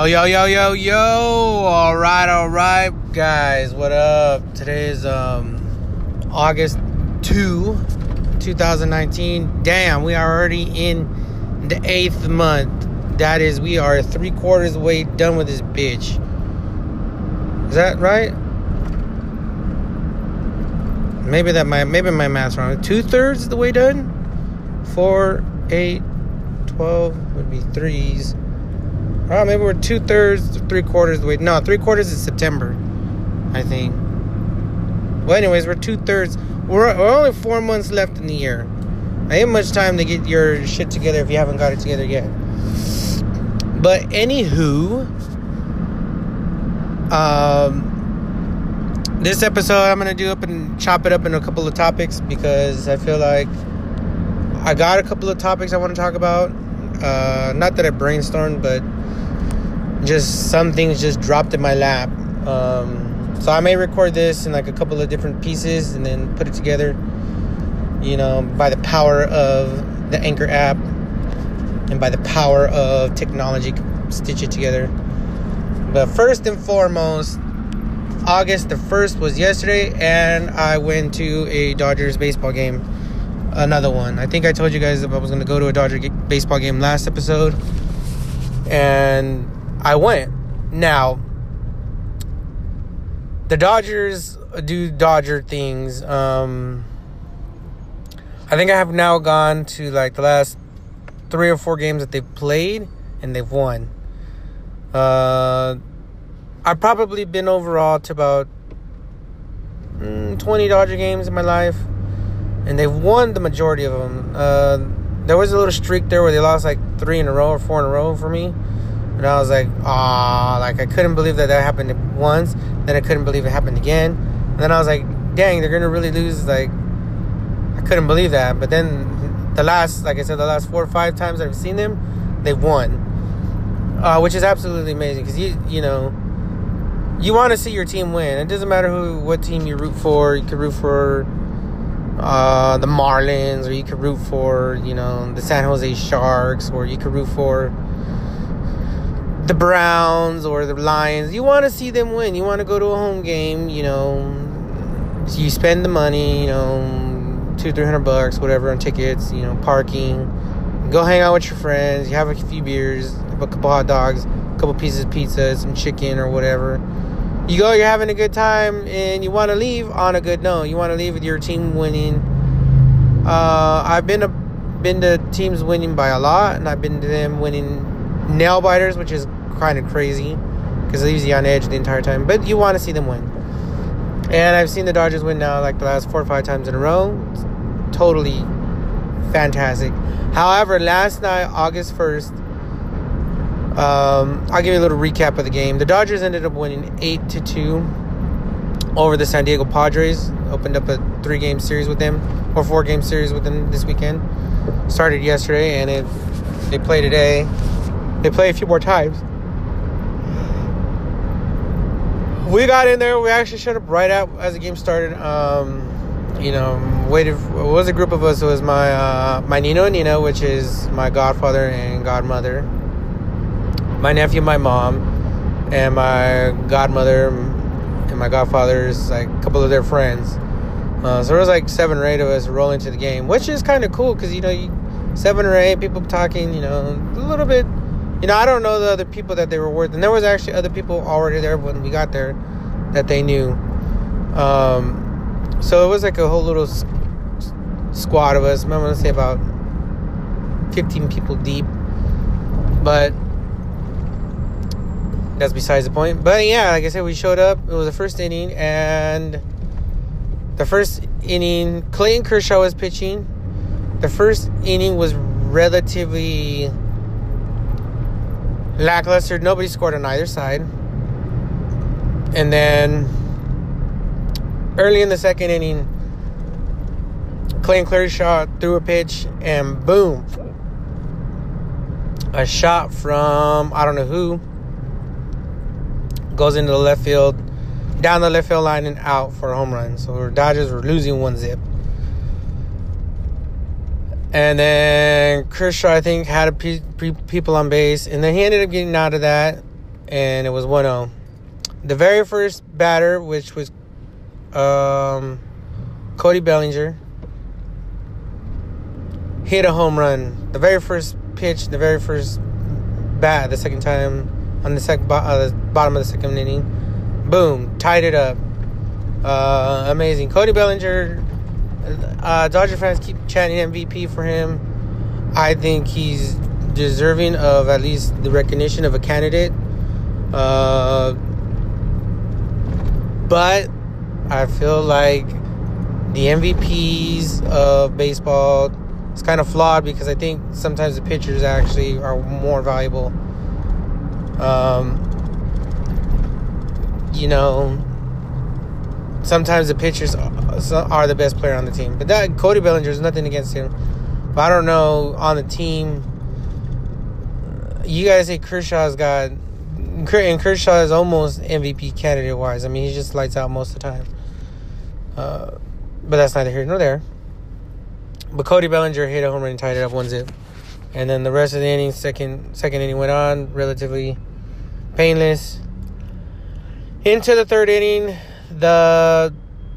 Yo, yo, yo, yo, yo. All right, all right, guys. What up? Today is um August 2, 2019. Damn, we are already in the eighth month. That is, we are three quarters way done with this bitch. Is that right? Maybe that my maybe my math's wrong. Two thirds the way done. Four, eight, twelve would be threes. Oh, maybe we're two thirds, three quarters of the way. No, three quarters is September, I think. Well, anyways, we're two thirds. We're, we're only four months left in the year. I ain't much time to get your shit together if you haven't got it together yet. But anywho, um, this episode I'm gonna do up and chop it up in a couple of topics because I feel like I got a couple of topics I want to talk about. Uh, not that I brainstormed, but just some things just dropped in my lap. Um, so I may record this in like a couple of different pieces and then put it together. You know, by the power of the Anchor app and by the power of technology, stitch it together. But first and foremost, August the 1st was yesterday, and I went to a Dodgers baseball game. Another one. I think I told you guys that I was going to go to a Dodger baseball game last episode. And I went. Now, the Dodgers do Dodger things. Um, I think I have now gone to like the last three or four games that they've played and they've won. Uh, I've probably been overall to about mm, 20 Dodger games in my life, and they've won the majority of them. Uh, there was a little streak there where they lost like three in a row or four in a row for me. And I was like, ah, like I couldn't believe that that happened once. Then I couldn't believe it happened again. And then I was like, dang, they're gonna really lose. Like, I couldn't believe that. But then the last, like I said, the last four or five times I've seen them, they've won, uh, which is absolutely amazing. Because you, you know, you want to see your team win. It doesn't matter who, what team you root for. You could root for uh, the Marlins, or you could root for, you know, the San Jose Sharks, or you could root for the Browns or the Lions. You want to see them win. You want to go to a home game. You know, you spend the money. You know, two, three hundred bucks, whatever, on tickets. You know, parking. Go hang out with your friends. You have a few beers, a couple hot dogs, a couple pieces of pizza, some chicken or whatever. You go. You're having a good time, and you want to leave on a good note. You want to leave with your team winning. Uh, I've been a been to teams winning by a lot, and I've been to them winning nail biters, which is kind of crazy because it leaves you on edge the entire time. But you want to see them win. And I've seen the Dodgers win now like the last four or five times in a row. It's totally fantastic. However, last night, August 1st, um, I'll give you a little recap of the game. The Dodgers ended up winning 8 to 2 over the San Diego Padres. Opened up a three game series with them, or four game series with them this weekend. Started yesterday, and it they play today. They play a few more times we got in there. We actually showed up right out as the game started. Um, you know, waited. For, it was a group of us. It was my uh, my Nino and Nina, which is my godfather and godmother, my nephew, my mom, and my godmother and my godfather's like a couple of their friends. Uh, so there was like seven or eight of us rolling to the game, which is kind of cool because you know, you, seven or eight people talking. You know, a little bit you know, I don't know the other people that they were with, and there was actually other people already there when we got there that they knew. Um, so it was like a whole little squad of us. I'm gonna say about 15 people deep, but that's besides the point. But yeah, like I said, we showed up. It was the first inning, and the first inning, Clayton Kershaw was pitching. The first inning was relatively lackluster. Nobody scored on either side. And then early in the second inning, Clayton Kershaw threw a pitch and boom. A shot from I don't know who goes into the left field, down the left field line and out for a home run. So the Dodgers were losing one zip. And then Kershaw, I think, had pe- people on base. And then he ended up getting out of that. And it was 1 0. The very first batter, which was um, Cody Bellinger, hit a home run. The very first pitch, the very first bat, the second time on the, sec- uh, the bottom of the second inning. Boom, tied it up. Uh, amazing. Cody Bellinger uh, Dodger fans keep chanting MVP for him. I think he's deserving of at least the recognition of a candidate. Uh, but I feel like the MVPs of baseball is kind of flawed because I think sometimes the pitchers actually are more valuable. Um, you know, sometimes the pitchers are the best player on the team. But that Cody Bellinger is nothing against him. But I don't know on the team. You guys say Kershaw's got, and Kershaw is almost MVP candidate wise. I mean, he just lights out most of the time. Uh, but that's neither here nor there. But Cody Bellinger hit a home run and tied it up one zip. And then the rest of the inning, second second inning went on relatively painless. Into the third inning, the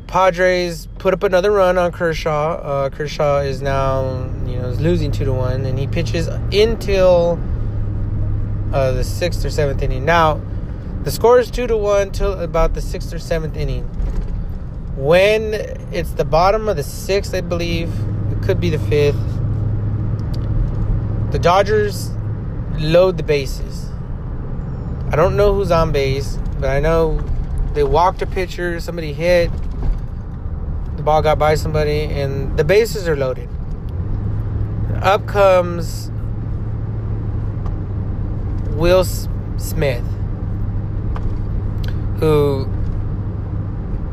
Padres put up another run on Kershaw. Uh, Kershaw is now, you know, is losing two to one, and he pitches until uh, the sixth or seventh inning. Now, the score is two to one till about the sixth or seventh inning. When it's the bottom of the sixth, I believe it could be the fifth. The Dodgers load the bases. I don't know who's on base, but I know they walked a pitcher, somebody hit, the ball got by somebody, and the bases are loaded. Up comes Will Smith, who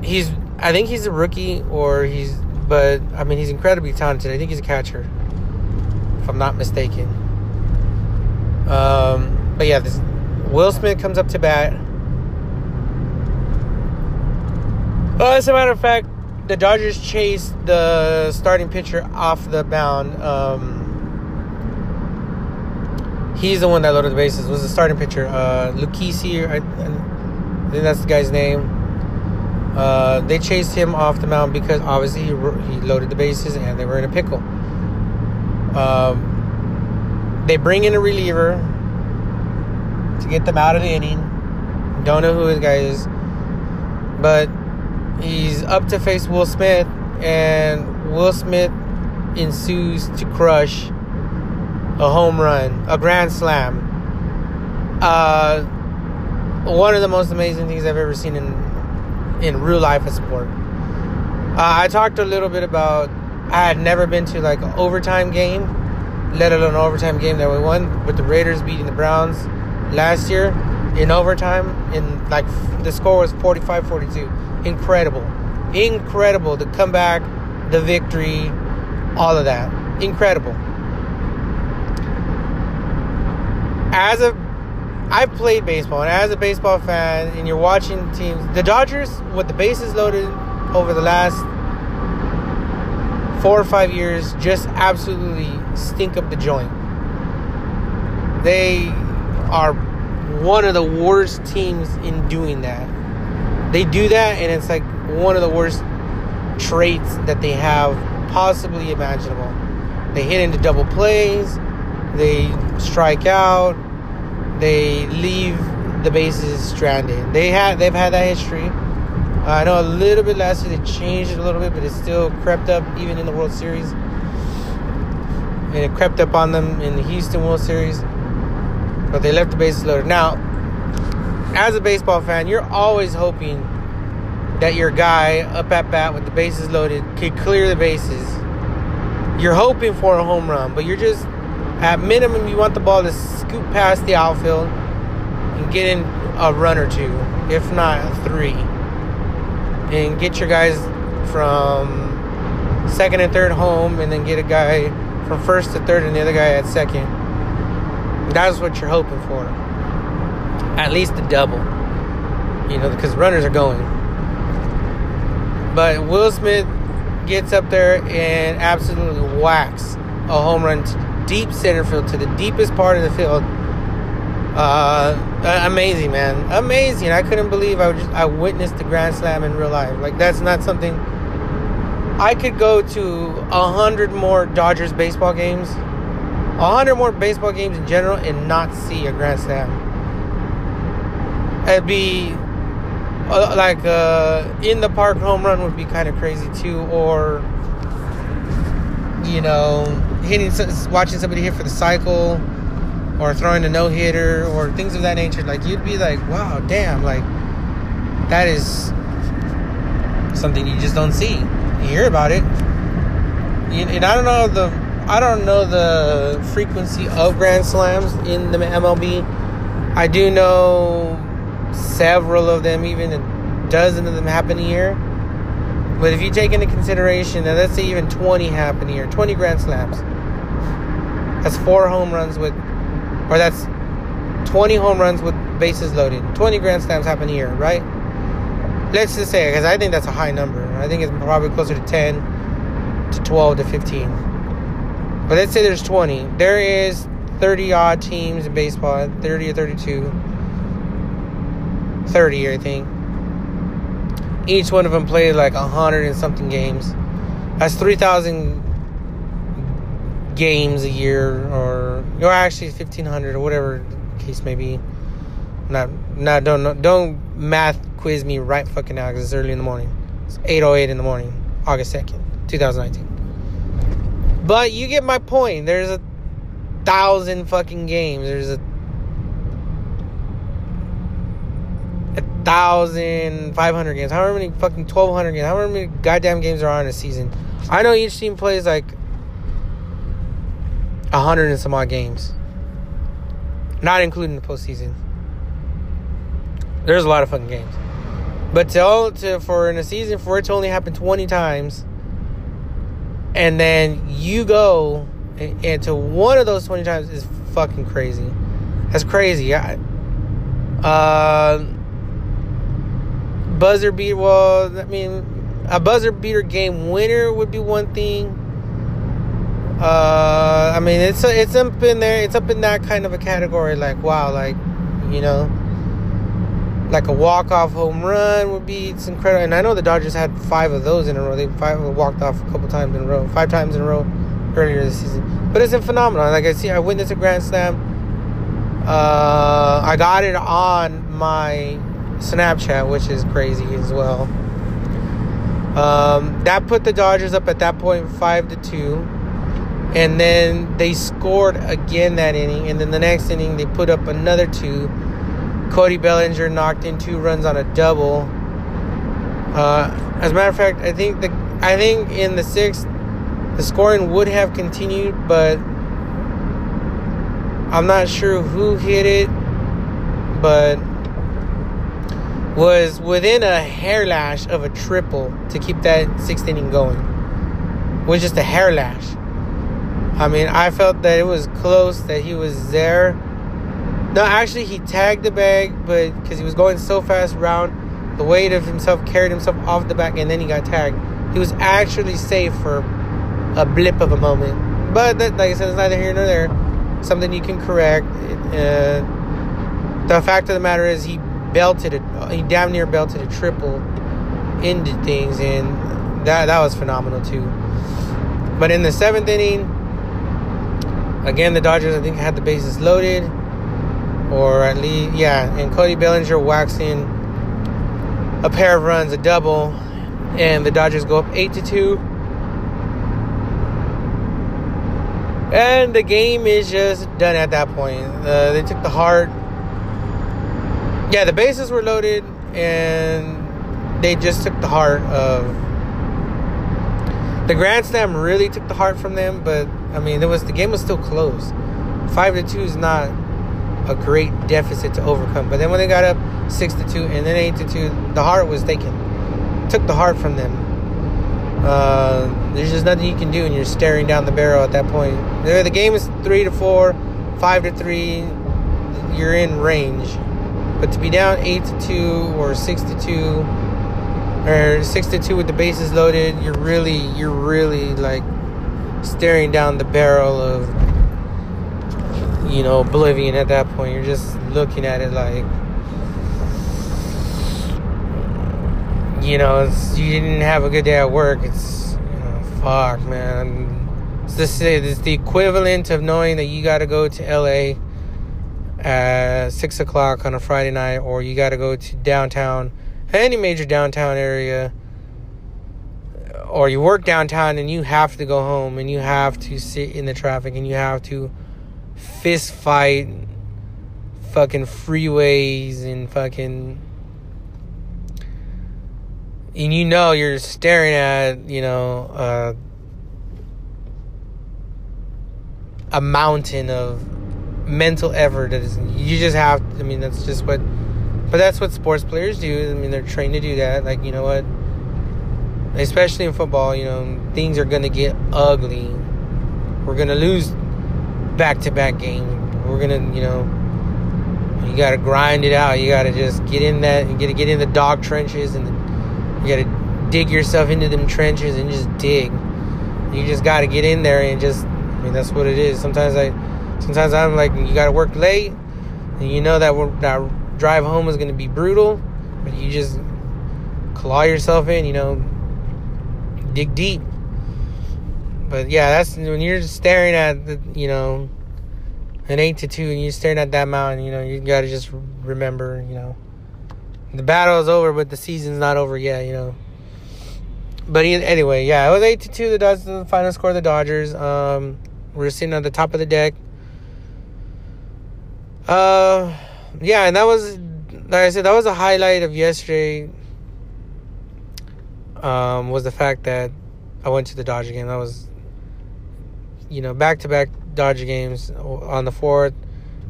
he's I think he's a rookie or he's but I mean he's incredibly talented. I think he's a catcher, if I'm not mistaken. Um, but yeah, this Will Smith comes up to bat Well, as a matter of fact, the Dodgers chased the starting pitcher off the mound. Um, he's the one that loaded the bases. Was the starting pitcher, uh, Lucchesi, I, I think that's the guy's name. Uh, they chased him off the mound because obviously he, he loaded the bases and they were in a pickle. Um, they bring in a reliever to get them out of the inning. Don't know who his guy is, but He's up to face Will Smith, and Will Smith ensues to crush a home run, a grand slam. Uh, one of the most amazing things I've ever seen in in real life of sport. Uh, I talked a little bit about I had never been to like an overtime game, let alone an overtime game that we won with the Raiders beating the Browns last year in overtime. In like the score was 45-42 incredible. Incredible. The comeback, the victory, all of that. Incredible. As a I've played baseball, and as a baseball fan, and you're watching teams, the Dodgers, with the bases loaded over the last four or five years, just absolutely stink up the joint. They are one of the worst teams in doing that they do that, and it's like one of the worst traits that they have possibly imaginable. They hit into double plays, they strike out, they leave the bases stranded. They had they've had that history. Uh, I know a little bit last year they changed it a little bit, but it still crept up even in the World Series. And it crept up on them in the Houston World Series. But they left the bases loaded. Now, as a baseball fan, you're always hoping that your guy up at bat with the bases loaded could clear the bases. You're hoping for a home run, but you're just At minimum, you want the ball to scoot past the outfield and get in a run or two, if not three, and get your guys from second and third home, and then get a guy from first to third and the other guy at second. That's what you're hoping for. At least a double, you know, because runners are going. But Will Smith gets up there and absolutely whacks a home run deep center field to the deepest part of the field. Uh, amazing, man, amazing! I couldn't believe I just I witnessed the grand slam in real life. Like that's not something I could go to a hundred more Dodgers baseball games, a hundred more baseball games in general, and not see a grand slam. It'd be uh, like uh, in the park home run would be kind of crazy too, or you know, hitting, watching somebody hit for the cycle, or throwing a no hitter, or things of that nature. Like you'd be like, wow, damn, like that is something you just don't see. You hear about it, and I don't know the I don't know the frequency of grand slams in the MLB. I do know several of them, even a dozen of them happen a year. But if you take into consideration that let's say even 20 happen a year, 20 grand slams, that's four home runs with, or that's 20 home runs with bases loaded. 20 grand slams happen a year, right? Let's just say, because I think that's a high number. I think it's probably closer to 10 to 12 to 15. But let's say there's 20. There is 30 odd teams in baseball, 30 or 32. 30, I think. Each one of them played like 100 and something games. That's 3,000 games a year, or or actually 1,500 or whatever case may be. Not, not don't don't math quiz me right fucking now because it's early in the morning. It's 8:08 in the morning, August 2nd, 2019. But you get my point. There's a thousand fucking games. There's a thousand five hundred games. However many fucking twelve hundred games. However many goddamn games are in a season. I know each team plays like a hundred and some odd games, not including the postseason. There's a lot of fucking games, but to all to for in a season for it to only happen twenty times, and then you go into one of those twenty times is fucking crazy. That's crazy. I, uh buzzer beat. Well, I mean, a buzzer beater game winner would be one thing. Uh, I mean, it's it's up in there. It's up in that kind of a category. Like, wow, like, you know, like a walk off home run would be it's incredible. And I know the Dodgers had five of those in a row. They five walked off a couple times in a row, five times in a row earlier this season. But it's a phenomenon. Like I see, I witnessed a grand slam. Uh, I got it on my Snapchat, which is crazy as well. Um, that put the Dodgers up at that point five to two, and then they scored again that inning, and then the next inning they put up another two. Cody Bellinger knocked in two runs on a double. Uh, as a matter of fact, I think the I think in the sixth the scoring would have continued, but I'm not sure who hit it, but was within a hair lash of a triple to keep that sixth inning going. Was just a hair lash. I mean, I felt that it was close, that he was there. No, actually, he tagged the bag, but because he was going so fast around, the weight of himself carried himself off the back, and then he got tagged. He was actually safe for a blip of a moment. But that, like I said, it's neither here nor there. Something you can correct. Uh, the fact of the matter is, he belted it. He damn near belted a triple into things, and that that was phenomenal too. But in the seventh inning, again the Dodgers I think had the bases loaded, or at least yeah, and Cody Bellinger waxing a pair of runs, a double, and the Dodgers go up eight to two. And the game is just done at that point. Uh, they took the heart yeah, the bases were loaded, and they just took the heart of the Grand Slam. Really took the heart from them, but I mean, it was the game was still close. five to two is not a great deficit to overcome. But then when they got up six to two and then eight to two, the heart was taken. Took the heart from them. Uh, there's just nothing you can do, and you're staring down the barrel at that point. The game is three to four, five to three. You're in range, but to be down eight to two or six to two, or six to two with the bases loaded, you're really, you're really like staring down the barrel of you know oblivion at that point. You're just looking at it like you know you didn't have a good day at work. It's you know fuck man. It's the, it's the equivalent of knowing that you got to go to la at six o'clock on a friday night or you got to go to downtown any major downtown area or you work downtown and you have to go home and you have to sit in the traffic and you have to fist fight fucking freeways and fucking and you know you're staring at you know uh, a mountain of mental effort that is you just have i mean that's just what but that's what sports players do. I mean they're trained to do that. Like you know what? Especially in football you know things are gonna get ugly. We're gonna lose back to back game. We're gonna, you know, you gotta grind it out. You gotta just get in that get get in the dog trenches and you gotta dig yourself into them trenches and just dig. You just gotta get in there and just. I mean, that's what it is. Sometimes I, sometimes I'm like, you gotta work late, and you know that that drive home is gonna be brutal, but you just claw yourself in. You know, dig deep but yeah, that's when you're staring at the, you know, an eight to two, and you're staring at that mountain. You know, you gotta just remember, you know, the battle is over, but the season's not over yet. You know. But anyway, yeah, it was eight to two. The Dodgers, the final score. Of the Dodgers. Um, we are sitting at the top of the deck. Uh, yeah, and that was, like I said, that was a highlight of yesterday. Um, was the fact that I went to the Dodger game. That was you know, back to back Dodger games on the 4th,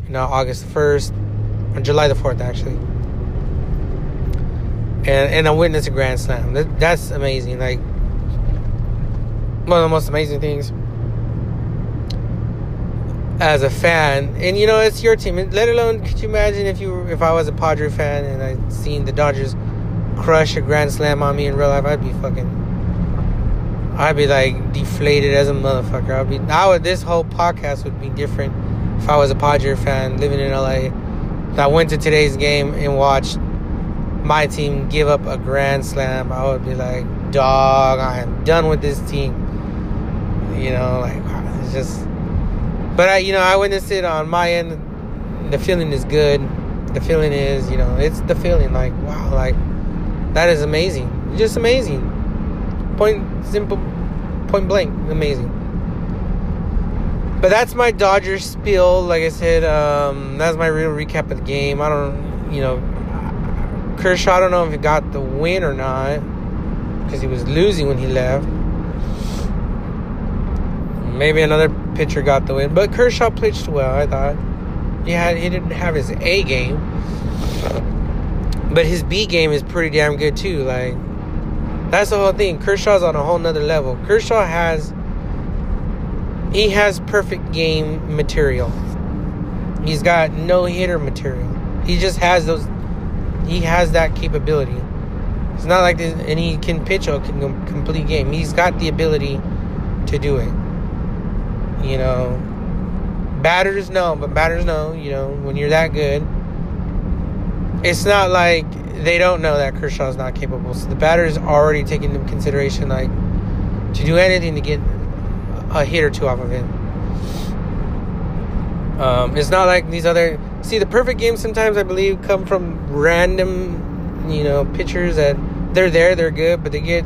you know, August 1st, or July the 4th, actually. And, and I witnessed a Grand Slam. That, that's amazing. Like, one of the most amazing things as a fan. And, you know, it's your team. Let alone, could you imagine if you if I was a Padre fan and I'd seen the Dodgers crush a Grand Slam on me in real life, I'd be fucking I'd be like deflated as a motherfucker. I'd be would this whole podcast would be different if I was a Padre fan living in LA. I went to today's game and watched my team give up a grand slam. I would be like, dog, I am done with this team. You know, like ah, it's just. But I, you know, I witnessed it on my end. The feeling is good. The feeling is, you know, it's the feeling like wow, like that is amazing, just amazing. Point simple, point blank, amazing. But that's my Dodgers spiel. Like I said, um, that's my real recap of the game. I don't, you know, Kershaw. I don't know if he got the win or not because he was losing when he left. Maybe another pitcher got the win, but Kershaw pitched well. I thought. He had he didn't have his A game, but his B game is pretty damn good too. Like that's the whole thing. Kershaw's on a whole nother level. Kershaw has he has perfect game material. He's got no hitter material. He just has those. He has that capability. It's not like this, and he can pitch a complete game. He's got the ability to do it. You know, batters know, but batters know. You know, when you're that good, it's not like they don't know that Kershaw is not capable. So the batter is already taking into consideration, like, to do anything to get a hit or two off of him. Um, it's not like these other. See, the perfect games sometimes I believe come from random, you know, pitchers that they're there, they're good, but they get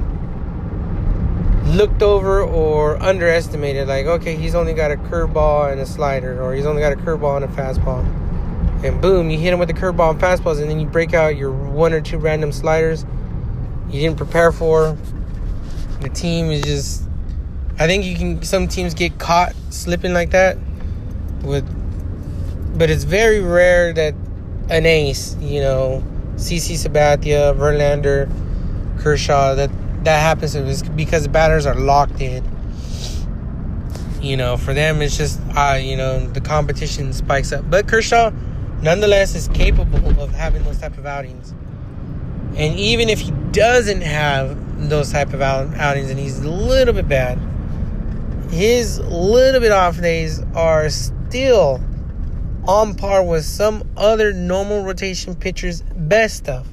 looked over or underestimated. Like, okay, he's only got a curveball and a slider, or he's only got a curveball and a fastball and boom, you hit him with the curveball and fastballs, and then you break out your one or two random sliders you didn't prepare for. The team is just. I think you can. Some teams get caught slipping like that with but it's very rare that an ace, you know, CC Sabathia, Verlander, Kershaw, that that happens us because the batters are locked in. You know, for them it's just uh, you know, the competition spikes up. But Kershaw nonetheless is capable of having those type of outings. And even if he doesn't have those type of out- outings and he's a little bit bad, his little bit off days are still on par with some other normal rotation pitcher's best stuff.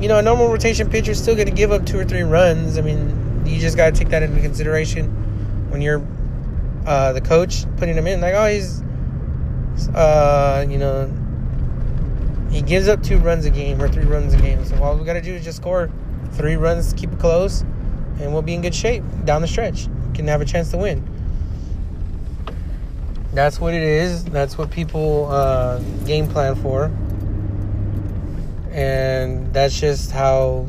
You know, a normal rotation pitcher is still going to give up two or three runs. I mean, you just got to take that into consideration when you're uh, the coach putting him in. Like, oh, he's, uh, you know, he gives up two runs a game or three runs a game. So all we got to do is just score three runs, to keep it close, and we'll be in good shape down the stretch. We can have a chance to win. That's what it is. That's what people uh, game plan for. And that's just how,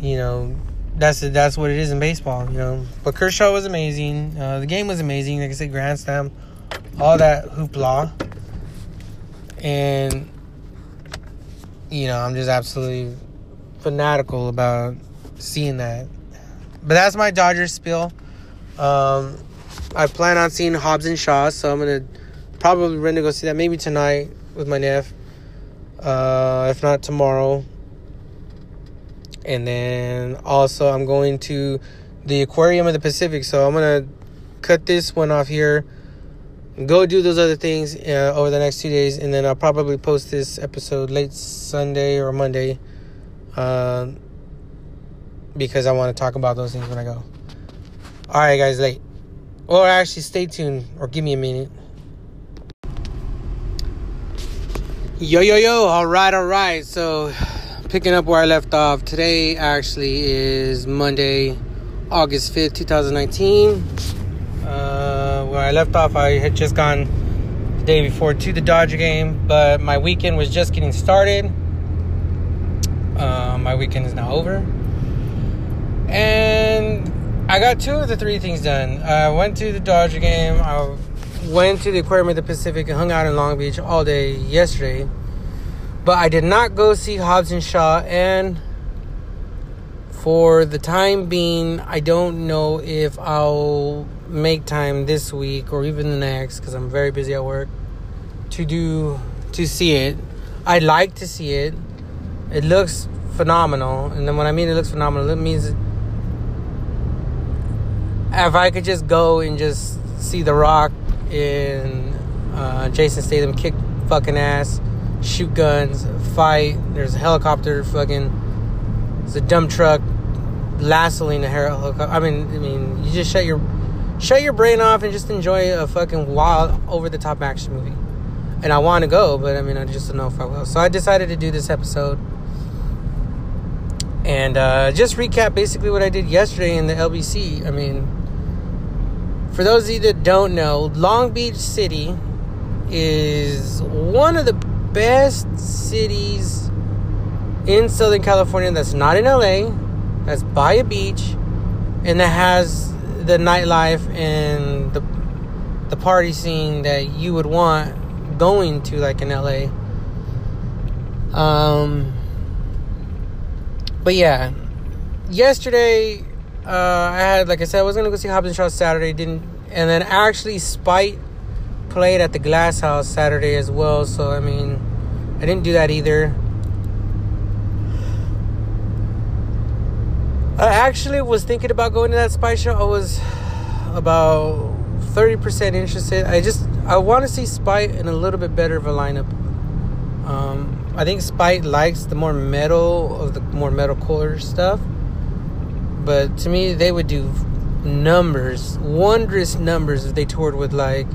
you know, that's that's what it is in baseball, you know. But Kershaw was amazing. Uh, the game was amazing. Like I said, Grand Slam, all that hoopla. And, you know, I'm just absolutely fanatical about seeing that. But that's my Dodgers spiel. Um, I plan on seeing Hobbs and Shaw, so I'm gonna probably run to go see that maybe tonight with my nephew. Uh, if not tomorrow. And then also I'm going to the Aquarium of the Pacific, so I'm gonna cut this one off here. Go do those other things uh, over the next two days, and then I'll probably post this episode late Sunday or Monday, uh, because I want to talk about those things when I go. All right, guys, late. Or actually, stay tuned or give me a minute. Yo, yo, yo. All right, all right. So, picking up where I left off, today actually is Monday, August 5th, 2019. Uh, where I left off, I had just gone the day before to the Dodger game, but my weekend was just getting started. Uh, my weekend is now over. And I got two of the three things done. I went to the Dodger game. I went to the Aquarium of the Pacific and hung out in Long Beach all day yesterday. But I did not go see Hobbs and Shaw. And for the time being, I don't know if I'll make time this week or even the next because I'm very busy at work to do to see it. I'd like to see it. It looks phenomenal, and then when I mean it looks phenomenal, it means if I could just go and just see The Rock in uh, Jason Statham kick fucking ass, shoot guns, fight. There's a helicopter, fucking. There's a dump truck, lassoing a helicopter. I mean, I mean, you just shut your shut your brain off and just enjoy a fucking wild, over the top action movie. And I want to go, but I mean, I just don't know if I will. So I decided to do this episode and uh, just recap basically what I did yesterday in the LBC. I mean, for those of you that don't know, Long Beach City is one of the best cities in Southern California that's not in LA, that's by a beach, and that has the nightlife and the the party scene that you would want going to like in LA. Um but yeah, yesterday uh, I had like I said I was gonna go see Hobbs and Shaw Saturday, didn't, and then actually Spite played at the Glass House Saturday as well. So I mean, I didn't do that either. I actually was thinking about going to that Spite show. I was about thirty percent interested. I just I want to see Spite in a little bit better of a lineup. Um, I think Spite likes the more metal of the more metal core stuff. But to me, they would do numbers, wondrous numbers if they toured with like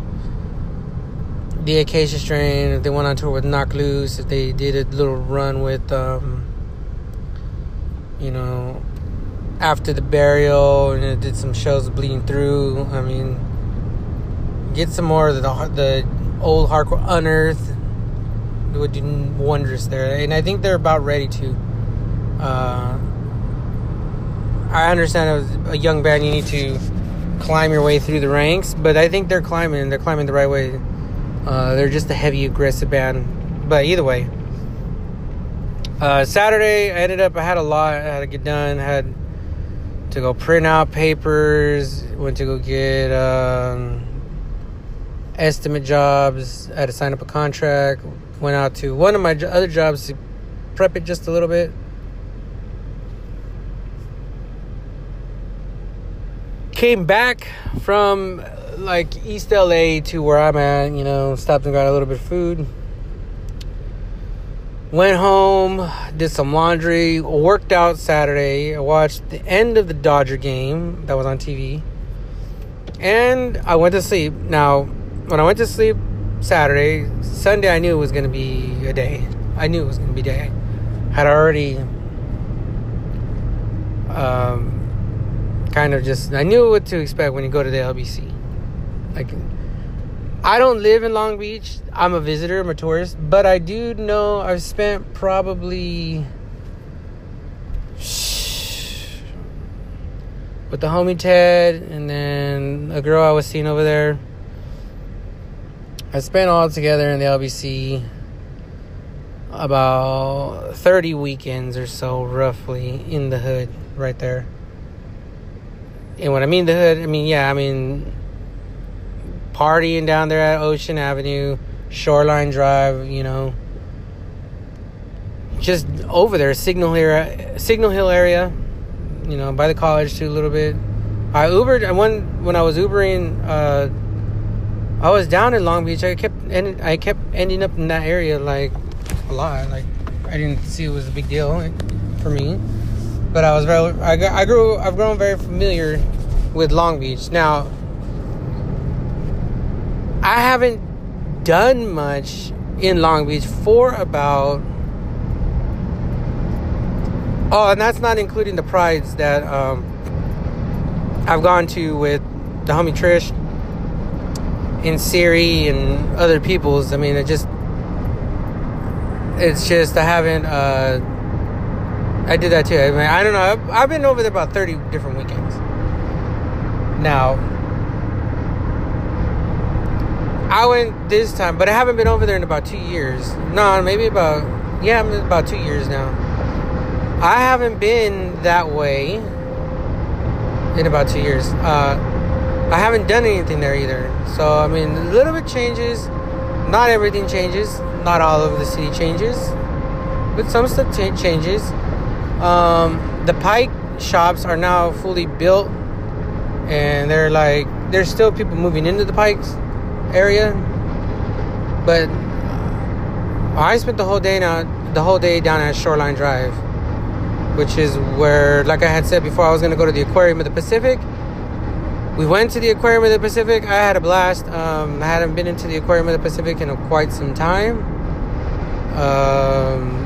the Acacia Strain, if they went on tour with Knocked Loose, if they did a little run with, um, you know, after the burial and it did some shows bleeding through. I mean, get some more of the the old hardcore Unearth would do wonders there, and I think they're about ready to. Uh, I understand as a young band, you need to climb your way through the ranks, but I think they're climbing. They're climbing the right way. Uh, they're just a heavy, aggressive band. But either way, uh, Saturday I ended up I had a lot I had to get done. I had to go print out papers. Went to go get um, estimate jobs. I had to sign up a contract. Went out to one of my other jobs to prep it just a little bit. Came back from like East LA to where I'm at, you know, stopped and got a little bit of food. Went home, did some laundry, worked out Saturday. Watched the end of the Dodger game that was on TV. And I went to sleep. Now, when I went to sleep Saturday, Sunday I knew it was going to be a day. I knew it was going to be a day. Had already um, kind of just I knew what to expect when you go to the LBC. Like, I don't live in Long Beach. I'm a visitor, I'm a tourist, but I do know I've spent probably with the homie Ted and then a girl I was seeing over there. I spent all together in the LBC about 30 weekends or so, roughly, in the hood right there. And when I mean the hood, I mean, yeah, I mean partying down there at Ocean Avenue, Shoreline Drive, you know. Just over there, Signal Hill, Signal Hill area, you know, by the college too a little bit. I Ubered, and when when I was Ubering, uh, I was down in Long Beach. I kept ended, I kept ending up in that area like a lot. Like I didn't see it was a big deal for me, but I was very I I grew I've grown very familiar with Long Beach now. I haven't done much in Long Beach for about. Oh, and that's not including the prides that um, I've gone to with the homie Trish and Siri and other people's. I mean, it just. It's just I haven't. Uh, I did that too. I mean, I don't know. I've, I've been over there about 30 different weekends. Now, I went this time, but I haven't been over there in about two years. No, maybe about yeah, about two years now. I haven't been that way in about two years. Uh, I haven't done anything there either. So I mean, a little bit changes. Not everything changes. Not all of the city changes, but some stuff t- changes. Um, the Pike shops are now fully built, and they're like there's still people moving into the Pikes area. But I spent the whole day now, the whole day down at Shoreline Drive, which is where, like I had said before, I was gonna go to the Aquarium of the Pacific. We went to the Aquarium of the Pacific. I had a blast. Um, I hadn't been into the Aquarium of the Pacific in quite some time. Um,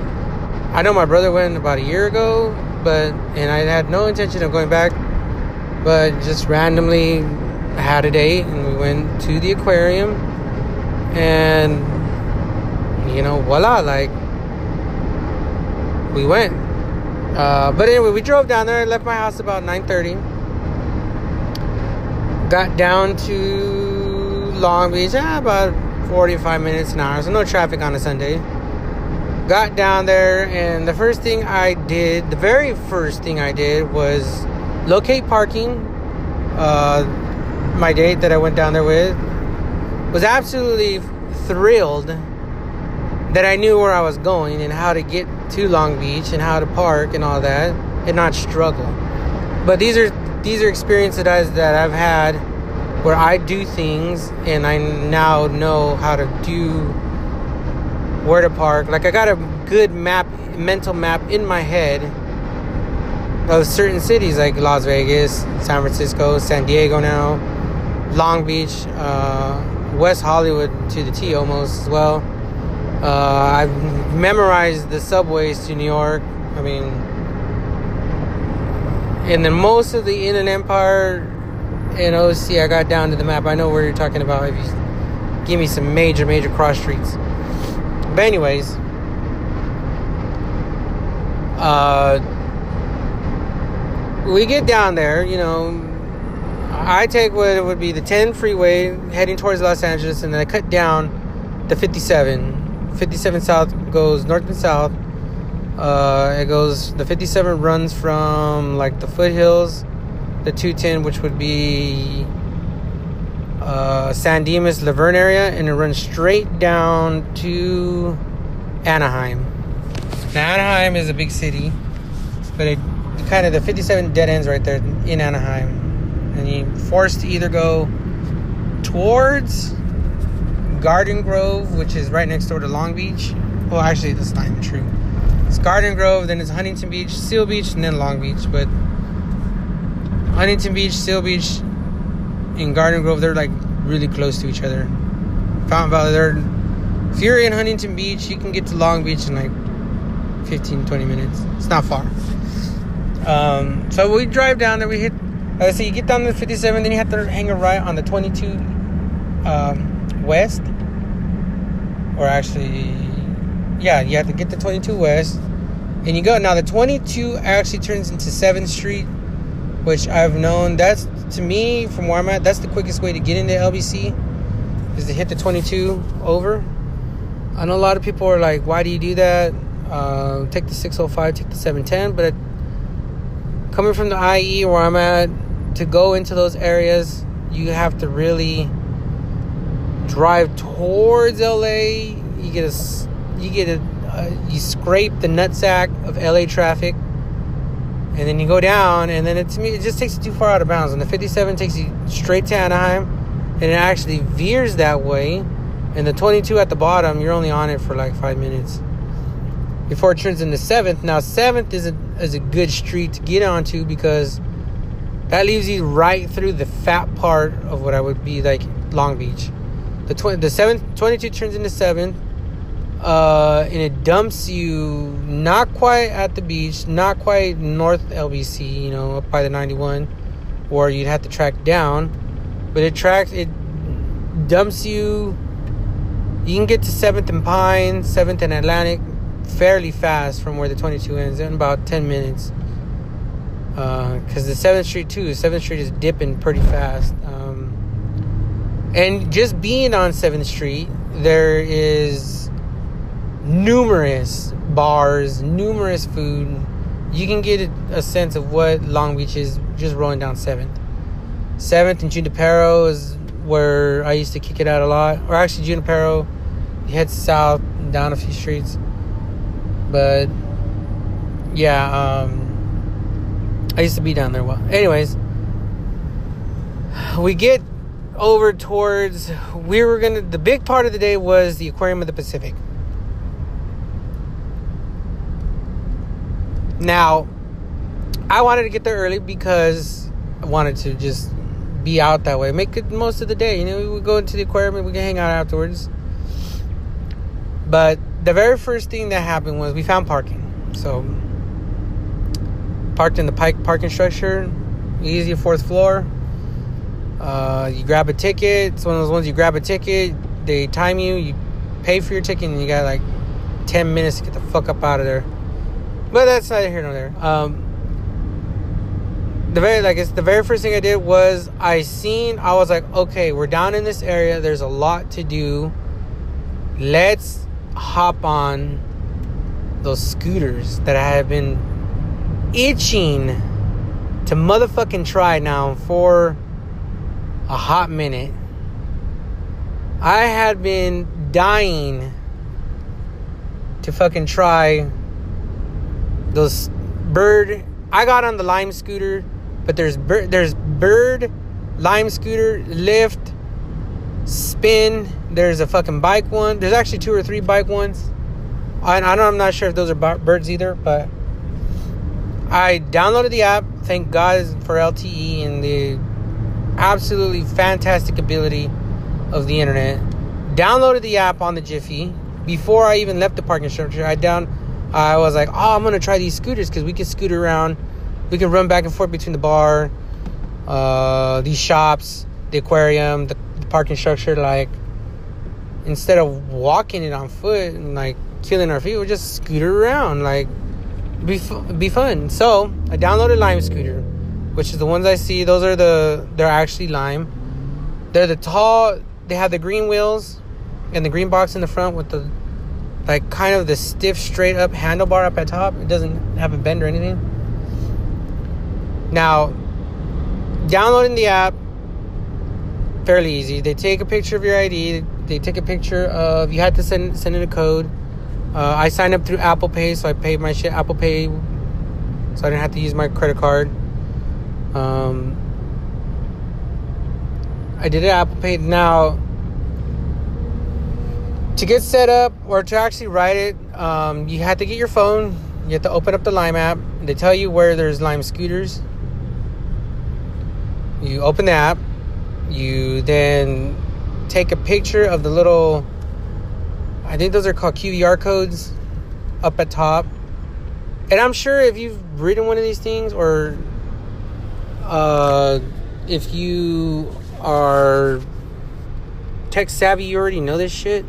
I know my brother went about a year ago, but and I had no intention of going back, but just randomly had a date and we went to the aquarium and you know voila like we went. Uh, but anyway we drove down there left my house about 9.30 got down to long beach eh, about 45 minutes an hour so no traffic on a sunday. Got down there and the first thing i did the very first thing i did was locate parking uh, my date that I went down there with was absolutely thrilled that I knew where I was going and how to get to Long Beach and how to park and all that and not struggle. But these are these are experiences that, I've had where I do things and I now know how to do where to park. Like I got a good map, mental map in my head of certain cities like Las Vegas, San Francisco, San Diego now Long Beach, uh, West Hollywood to the T almost as well. Uh, I've memorized the subways to New York. I mean, and then most of the Inland Empire and OC, I got down to the map. I know where you're talking about if you give me some major, major cross streets. But, anyways, uh, we get down there, you know, I take what would be the 10 freeway heading towards Los Angeles, and then I cut down the 57. 57 South goes north and south. Uh, it goes, the 57 runs from like the foothills, the 210, which would be uh, San Dimas, La Verne area, and it runs straight down to Anaheim. Now, Anaheim is a big city, but it kind of the 57 dead ends right there in Anaheim, and you're forced to either go towards Garden Grove, which is right next door to Long Beach. Well, actually, that's not even true. It's Garden Grove, then it's Huntington Beach, Seal Beach, and then Long Beach. But Huntington Beach, Seal Beach, and Garden Grove, they're like really close to each other. Fountain Valley, they're. If you're in Huntington Beach, you can get to Long Beach in like 15, 20 minutes. It's not far. Um, so we drive down there. We hit. Uh, so you get down to 57, then you have to hang a right on the 22 um, West, or actually, yeah, you have to get the 22 West, and you go. Now the 22 actually turns into 7th Street, which I've known. That's to me from where I'm at. That's the quickest way to get into LBC, is to hit the 22 over. I know a lot of people are like, "Why do you do that?" Uh, take the 605, take the 710, but coming from the IE where I'm at to go into those areas, you have to really drive towards LA. You get a, you get a, uh, you scrape the nutsack of LA traffic, and then you go down, and then it to me it just takes you too far out of bounds. And the 57 takes you straight to Anaheim, and it actually veers that way. And the 22 at the bottom, you're only on it for like five minutes before it turns into seventh. Now seventh is a is a good street to get onto because that leaves you right through the fat part of what I would be like Long Beach. The tw- the twenty two turns into seventh, uh, and it dumps you not quite at the beach, not quite north LBC, you know, up by the ninety one, where you'd have to track down, but it tracks it dumps you. You can get to Seventh and Pine, Seventh and Atlantic, fairly fast from where the 22 ends in about 10 minutes because uh, the 7th street too 7th street is dipping pretty fast. Um, and just being on 7th street there is numerous bars numerous food. You can get a, sense of what long beach is just rolling down 7th 7th and junipero is where i used to kick it out a lot. Or actually junipero you head south down a few streets. But yeah, um, I used to be down there. Well, anyways, we get over towards we were gonna. The big part of the day was the Aquarium of the Pacific. Now, I wanted to get there early because I wanted to just be out that way, make it most of the day. You know, we would go into the aquarium and we can hang out afterwards. But the very first thing that happened was we found parking. So parked in the Pike parking structure, easy fourth floor. Uh, you grab a ticket. It's one of those ones you grab a ticket, they time you, you pay for your ticket, and you got like 10 minutes to get the fuck up out of there. But that's neither here nor there. Um, the very like it's the very first thing I did was I seen I was like, okay, we're down in this area. There's a lot to do. Let's hop on those scooters that I have been itching to motherfucking try now for a hot minute. I had been dying to fucking try those bird. I got on the lime scooter, but there's bird, there's bird, lime scooter, Lyft, spin. There's a fucking bike one. There's actually two or three bike ones. I, I don't I'm not sure if those are birds either, but I downloaded the app. Thank God for LTE and the absolutely fantastic ability of the internet. Downloaded the app on the Jiffy before I even left the parking structure. I down, I was like, oh, I'm gonna try these scooters because we can scoot around. We can run back and forth between the bar, uh, these shops, the aquarium, the parking structure like instead of walking it on foot and like killing our feet, we just scooter around like be be fun. So I downloaded Lime Scooter, which is the ones I see. Those are the they're actually Lime. They're the tall. They have the green wheels, and the green box in the front with the like kind of the stiff straight up handlebar up at top. It doesn't have a bend or anything. Now, downloading the app fairly easy. They take a picture of your ID. They take a picture of you had to send send in a code. Uh, I signed up through Apple Pay, so I paid my shit Apple Pay, so I didn't have to use my credit card. Um, I did it Apple Pay. Now, to get set up or to actually write it, um, you have to get your phone. You have to open up the Lime app. They tell you where there's Lime scooters. You open the app. You then take a picture of the little, I think those are called QR codes up at top. And I'm sure if you've ridden one of these things or uh, if you are tech savvy, you already know this shit.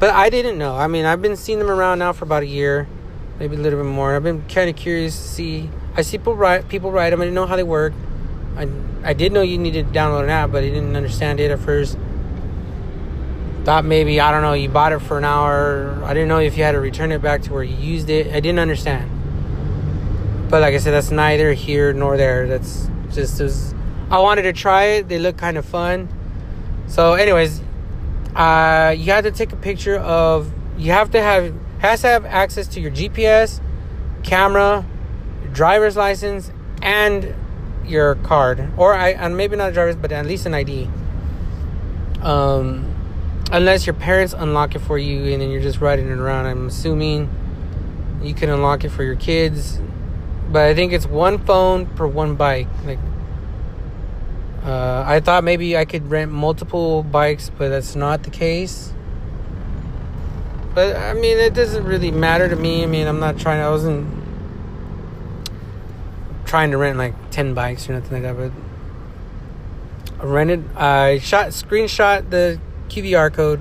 But I didn't know. I mean, I've been seeing them around now for about a year, maybe a little bit more. I've been kind of curious to see. I see people write people write them. I didn't know how they work. I I did know you needed to download an app, but I didn't understand it at first. Thought maybe I don't know. You bought it for an hour. I didn't know if you had to return it back to where you used it. I didn't understand. But like I said, that's neither here nor there. That's just was. I wanted to try it. They look kind of fun. So, anyways, uh, you have to take a picture of. You have to have has to have access to your GPS, camera, driver's license, and your card, or I and maybe not a driver's, but at least an ID. Um, unless your parents unlock it for you and then you're just riding it around. I'm assuming you can unlock it for your kids, but I think it's one phone per one bike. Like, uh, I thought maybe I could rent multiple bikes, but that's not the case. But I mean, it doesn't really matter to me. I mean, I'm not trying. I wasn't trying to rent like 10 bikes or nothing like that, but I rented, I shot, screenshot the QR code,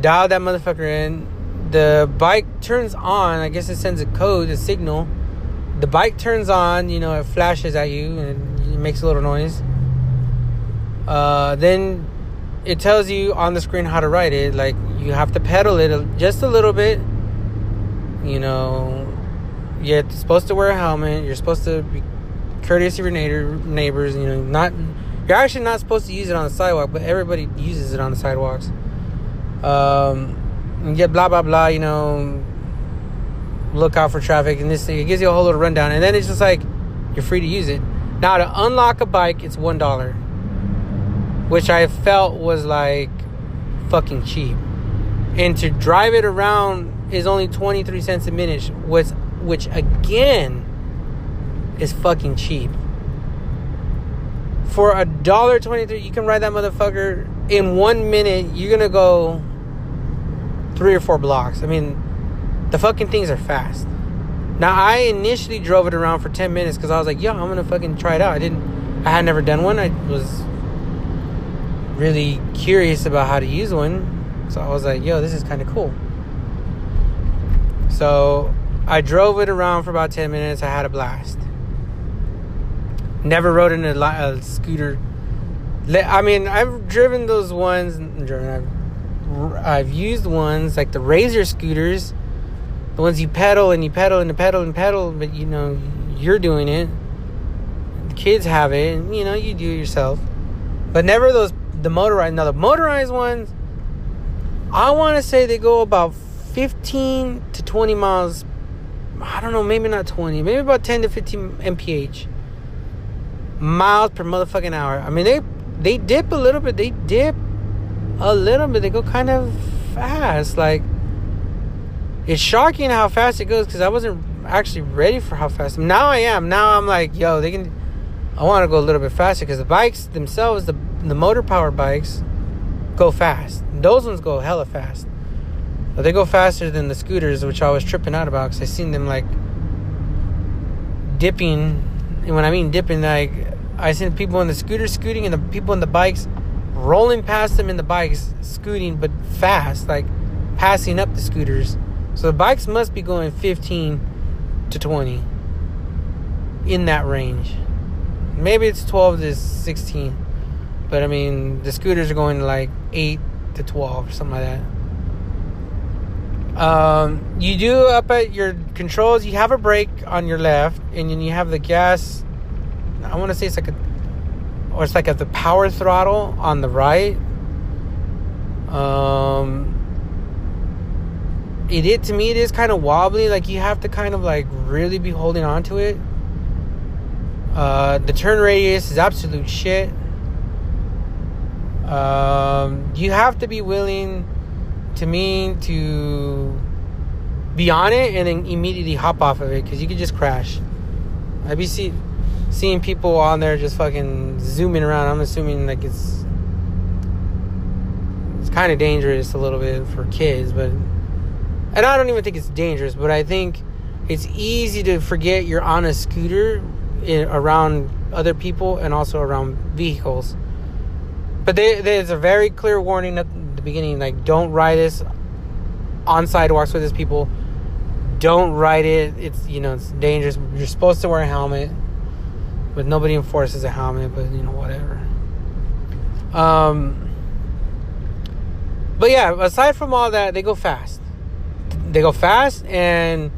dial that motherfucker in. The bike turns on, I guess it sends a code, a signal. The bike turns on, you know, it flashes at you and it makes a little noise. Uh, then it tells you on the screen how to ride it. Like you have to pedal it just a little bit, you know, you're supposed to wear a helmet. You're supposed to be courteous of your neighbor, neighbors. You know, not you're actually not supposed to use it on the sidewalk, but everybody uses it on the sidewalks. Um, blah blah blah. You know, look out for traffic and this thing. It gives you a whole little rundown, and then it's just like you're free to use it. Now to unlock a bike, it's one dollar, which I felt was like fucking cheap, and to drive it around is only twenty three cents a minute. Was which again is fucking cheap. For a dollar twenty-three, you can ride that motherfucker in one minute. You're gonna go three or four blocks. I mean, the fucking things are fast. Now, I initially drove it around for ten minutes because I was like, "Yo, I'm gonna fucking try it out." I didn't. I had never done one. I was really curious about how to use one, so I was like, "Yo, this is kind of cool." So I drove it around for about 10 minutes. I had a blast. Never rode in a, a scooter. I mean, I've driven those ones. I've, I've used ones like the Razor scooters, the ones you pedal and you pedal and you pedal and pedal, but you know, you're doing it. The kids have it, and you know, you do it yourself. But never those, the motorized. Now, the motorized ones, I want to say they go about 15 to 20 miles I don't know, maybe not 20, maybe about 10 to 15 mph miles per motherfucking hour. I mean, they they dip a little bit. They dip a little bit. They go kind of fast. Like it's shocking how fast it goes because I wasn't actually ready for how fast. Now I am. Now I'm like, yo, they can. I want to go a little bit faster because the bikes themselves, the the motor power bikes, go fast. Those ones go hella fast. But they go faster than the scooters, which I was tripping out about because I seen them like dipping. And when I mean dipping, like I seen people in the scooters scooting and the people in the bikes rolling past them in the bikes scooting, but fast, like passing up the scooters. So the bikes must be going 15 to 20 in that range. Maybe it's 12 to 16. But I mean, the scooters are going like 8 to 12 or something like that. Um, you do up at your controls, you have a brake on your left, and then you have the gas. I want to say it's like a, or it's like at the power throttle on the right. Um, it, it to me it is kind of wobbly. Like you have to kind of like really be holding on to it. Uh, the turn radius is absolute shit. Um, you have to be willing to me to be on it and then immediately hop off of it because you could just crash. I'd be see, seeing people on there just fucking zooming around. I'm assuming like it's it's kind of dangerous a little bit for kids, but and I don't even think it's dangerous, but I think it's easy to forget you're on a scooter in, around other people and also around vehicles. But they, there's a very clear warning at the beginning, like don't ride this on sidewalks with these people. Don't ride it. It's you know it's dangerous. You're supposed to wear a helmet, but nobody enforces a helmet. But you know whatever. Um. But yeah, aside from all that, they go fast they go fast and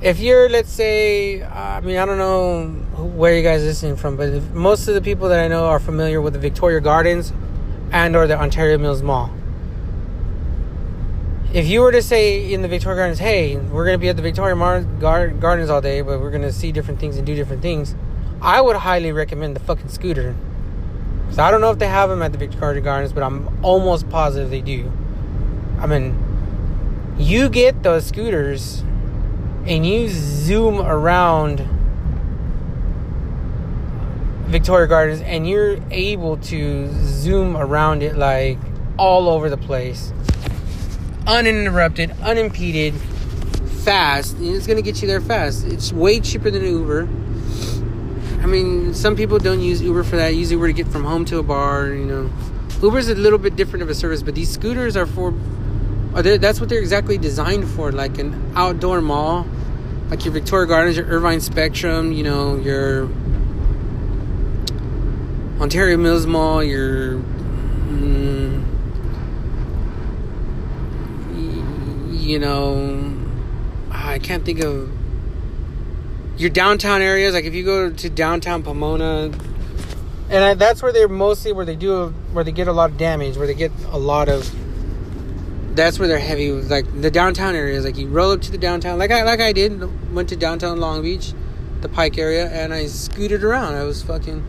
if you're let's say i mean i don't know where you guys listening from but most of the people that i know are familiar with the victoria gardens and or the ontario mills mall. If you were to say in the victoria gardens hey we're going to be at the victoria Mar- Gar- gardens all day but we're going to see different things and do different things i would highly recommend the fucking scooter. So i don't know if they have them at the victoria gardens but i'm almost positive they do. I mean you get those scooters and you zoom around Victoria Gardens and you're able to zoom around it like all over the place. Uninterrupted unimpeded fast. It's gonna get you there fast. It's way cheaper than uber. I mean some people don't use uber for that. Use uber to get from home to a bar you know. Uber's a little bit different of a service but these scooters are for they, that's what they're exactly designed for, like an outdoor mall, like your Victoria Gardens, your Irvine Spectrum, you know, your Ontario Mills Mall, your mm, you know, I can't think of your downtown areas. Like if you go to downtown Pomona, and I, that's where they're mostly where they do where they get a lot of damage, where they get a lot of that's where they're heavy. Like the downtown areas, like you roll up to the downtown, like I like I did. Went to downtown Long Beach, the Pike area, and I scooted around. I was fucking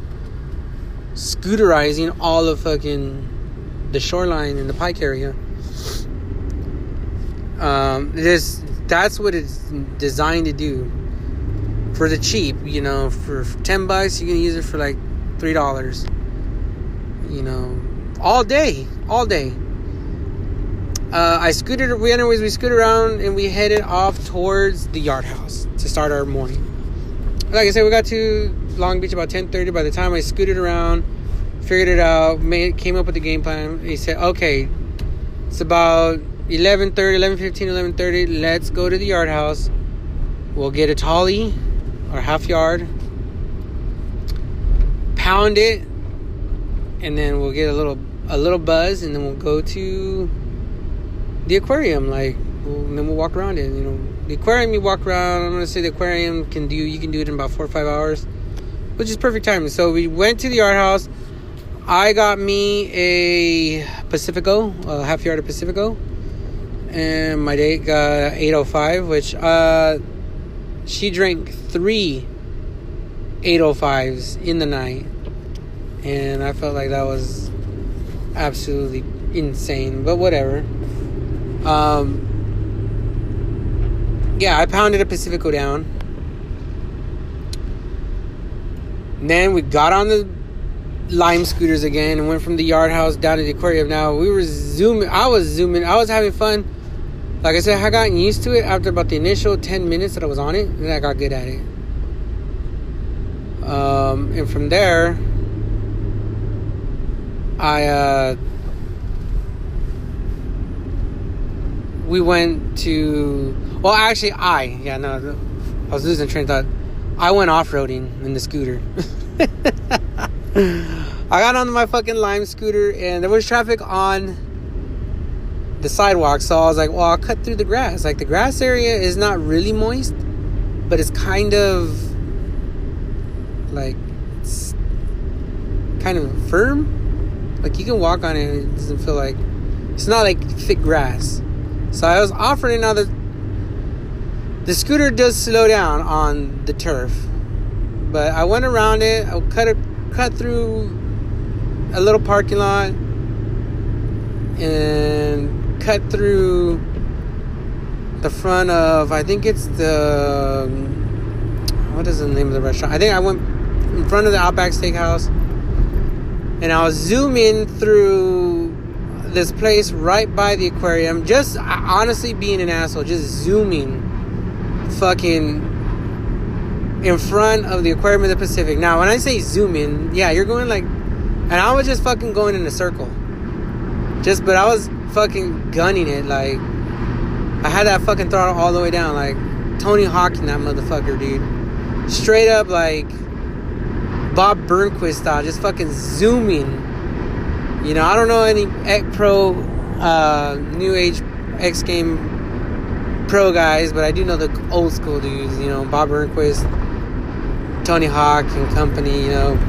scooterizing all of fucking the shoreline in the Pike area. Um, this that's what it's designed to do. For the cheap, you know, for ten bucks, you can use it for like three dollars. You know, all day, all day uh, I scooted. We anyways we scooted around and we headed off towards the yard house to start our morning. Like I said, we got to Long Beach about ten thirty. By the time I scooted around, figured it out, made came up with the game plan. He said, "Okay, it's about 11.30, 11.15, 11.30. Let's go to the yard house. We'll get a tolly or half yard, pound it, and then we'll get a little a little buzz, and then we'll go to." the aquarium, like, and then we'll walk around it. You know, the aquarium you walk around. I'm gonna say the aquarium can do. You can do it in about four or five hours, which is perfect timing. So we went to the yard house. I got me a Pacifico, a half yard of Pacifico, and my date got 805, which uh, she drank three 805s in the night, and I felt like that was absolutely insane. But whatever. Um, yeah, I pounded a Pacifico down. And then we got on the lime scooters again and went from the yard house down to the aquarium. Now we were zooming. I was zooming. I was having fun. Like I said, I got used to it after about the initial 10 minutes that I was on it. And I got good at it. Um, and from there, I uh, we went to. Well, actually, I yeah no, I was losing train of thought. I went off roading in the scooter. I got on my fucking lime scooter, and there was traffic on the sidewalk. So I was like, well, I'll cut through the grass. Like the grass area is not really moist, but it's kind of like it's kind of firm. Like you can walk on it, it doesn't feel like it's not like thick grass. So I was offering now the the scooter does slow down on the turf, but I went around it. I cut it, cut through a little parking lot, and cut through the front of I think it's the what is the name of the restaurant? I think I went in front of the Outback Steakhouse, and I was zooming through this place right by the aquarium. Just honestly being an asshole, just zooming, fucking in front of the aquarium of the Pacific. Now, when I say zooming, yeah, you're going like, and I was just fucking going in a circle. Just, but I was fucking gunning it like. I had that fucking throttle all the way down, like Tony Hawk in that motherfucker, dude. Straight up, like Bob Burnquist style, just fucking zooming. You know, I don't know any Pro, uh, New Age X Game Pro guys, but I do know the old school dudes. You know, Bob Burnquist, Tony Hawk and company. You know,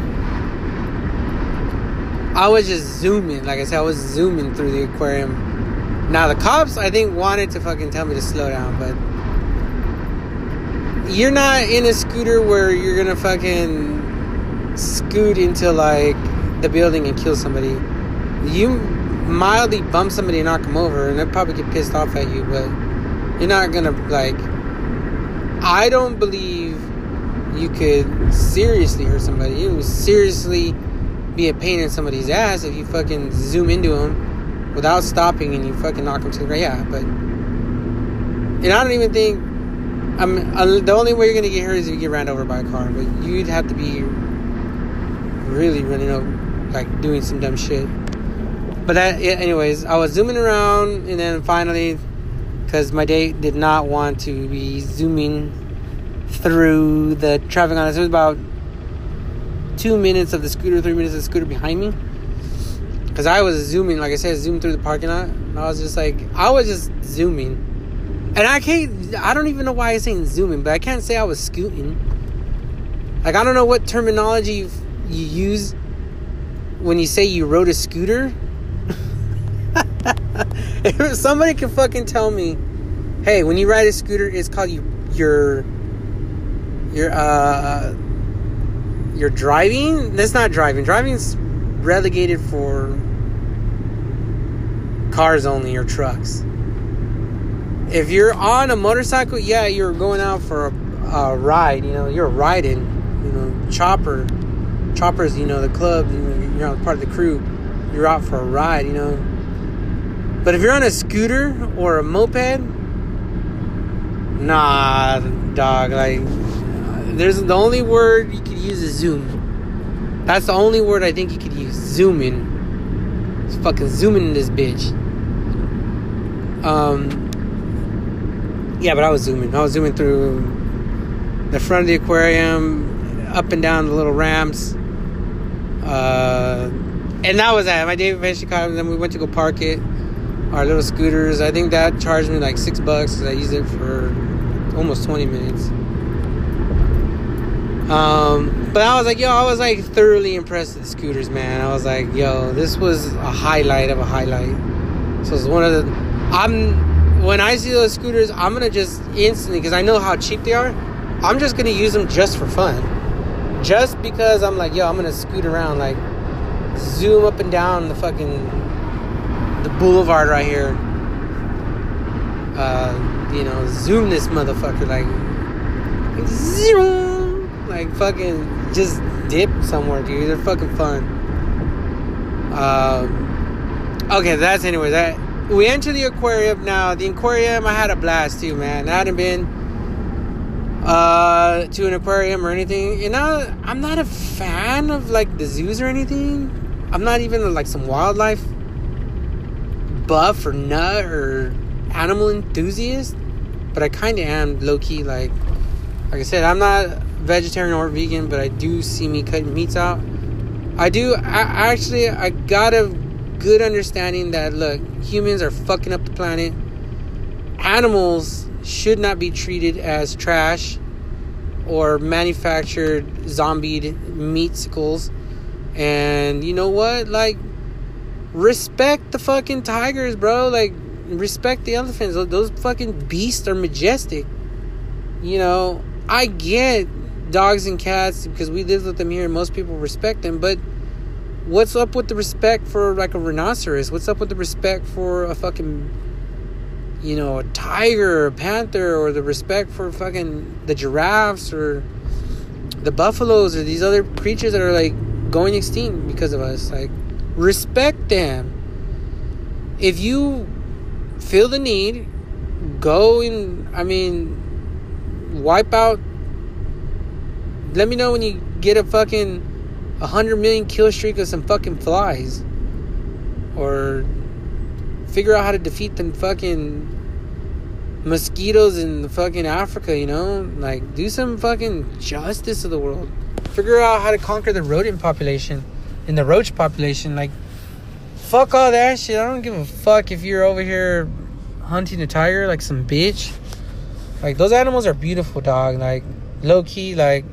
I was just zooming. Like I said, I was zooming through the aquarium. Now the cops, I think, wanted to fucking tell me to slow down, but you're not in a scooter where you're gonna fucking scoot into like the building and kill somebody. You mildly bump somebody and knock them over, and they probably get pissed off at you, but you're not gonna like. I don't believe you could seriously hurt somebody. You would seriously be a pain in somebody's ass if you fucking zoom into them without stopping and you fucking knock them to the ground. Yeah, but and I don't even think I'm uh, the only way you're gonna get hurt is if you get ran over by a car. But you'd have to be really running up, like doing some dumb shit. But that, yeah, anyways, I was zooming around, and then finally, because my date did not want to be zooming through the traffic on us, it was about two minutes of the scooter, three minutes of the scooter behind me. Because I was zooming, like I said, zoom through the parking lot. And I was just like, I was just zooming. And I can't, I don't even know why I'm saying zooming, but I can't say I was scooting. Like, I don't know what terminology you use when you say you rode a scooter. if somebody can fucking tell me, hey, when you ride a scooter, it's called you, your, your, uh, you're driving. That's not driving. Driving's relegated for cars only or trucks. If you're on a motorcycle, yeah, you're going out for a, a ride. You know, you're riding. You know, chopper, choppers. You know, the club. You know, you're part of the crew. You're out for a ride. You know. But if you're on a scooter or a moped, nah, dog. Like, there's the only word you could use is zoom. That's the only word I think you could use. Zooming. It's fucking zooming in this bitch. Um. Yeah, but I was zooming. I was zooming through the front of the aquarium, up and down the little ramps. Uh, and that was that. My date eventually caught and then we went to go park it. Our little scooters. I think that charged me like six bucks. because I used it for almost 20 minutes. Um, but I was like, yo, I was like thoroughly impressed with the scooters, man. I was like, yo, this was a highlight of a highlight. So it's one of the. I'm when I see those scooters, I'm gonna just instantly because I know how cheap they are. I'm just gonna use them just for fun, just because I'm like, yo, I'm gonna scoot around, like zoom up and down the fucking the boulevard right here. Uh, you know, zoom this motherfucker like, zoom, like fucking just dip somewhere, dude. They're fucking fun. Um, okay, that's anyway. That we enter the aquarium now. The aquarium, I had a blast too, man. I hadn't been uh, to an aquarium or anything. You know, I'm not a fan of like the zoos or anything. I'm not even like some wildlife buff or nut or animal enthusiast, but I kind of am low key. Like, like I said, I'm not vegetarian or vegan, but I do see me cutting meats out. I do. I actually, I got a good understanding that look, humans are fucking up the planet. Animals should not be treated as trash or manufactured zombied meatsicles. And you know what? Like, respect the fucking tigers, bro. Like, respect the elephants. Those fucking beasts are majestic. You know, I get dogs and cats because we live with them here and most people respect them, but what's up with the respect for like a rhinoceros? What's up with the respect for a fucking you know, a tiger or a panther or the respect for fucking the giraffes or the buffaloes or these other creatures that are like going extinct because of us. Like respect them. If you feel the need, go and I mean wipe out let me know when you get a fucking 100 million kill streak of some fucking flies. Or figure out how to defeat them fucking mosquitoes in fucking Africa, you know? Like, do some fucking justice to the world. Figure out how to conquer the rodent population and the roach population. Like, fuck all that shit. I don't give a fuck if you're over here hunting a tiger like some bitch. Like, those animals are beautiful, dog. Like, low key, like,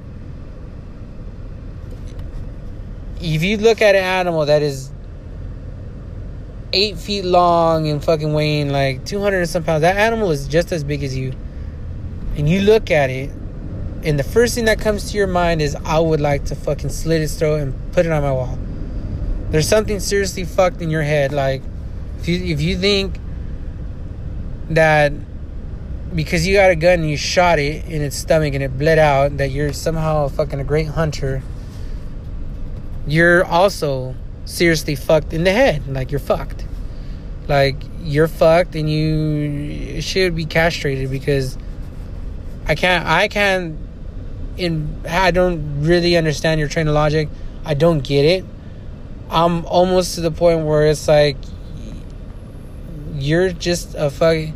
if you look at an animal that is eight feet long and fucking weighing like 200 and some pounds, that animal is just as big as you. And you look at it, and the first thing that comes to your mind is, I would like to fucking slit his throat and put it on my wall. There's something seriously fucked in your head. Like, if you, if you think that because you got a gun and you shot it in its stomach and it bled out, that you're somehow fucking a great hunter you're also seriously fucked in the head. Like you're fucked. Like you're fucked and you should be castrated because I can't I can't in I don't really understand your train of logic. I don't get it. I'm almost to the point where it's like you're just a fucking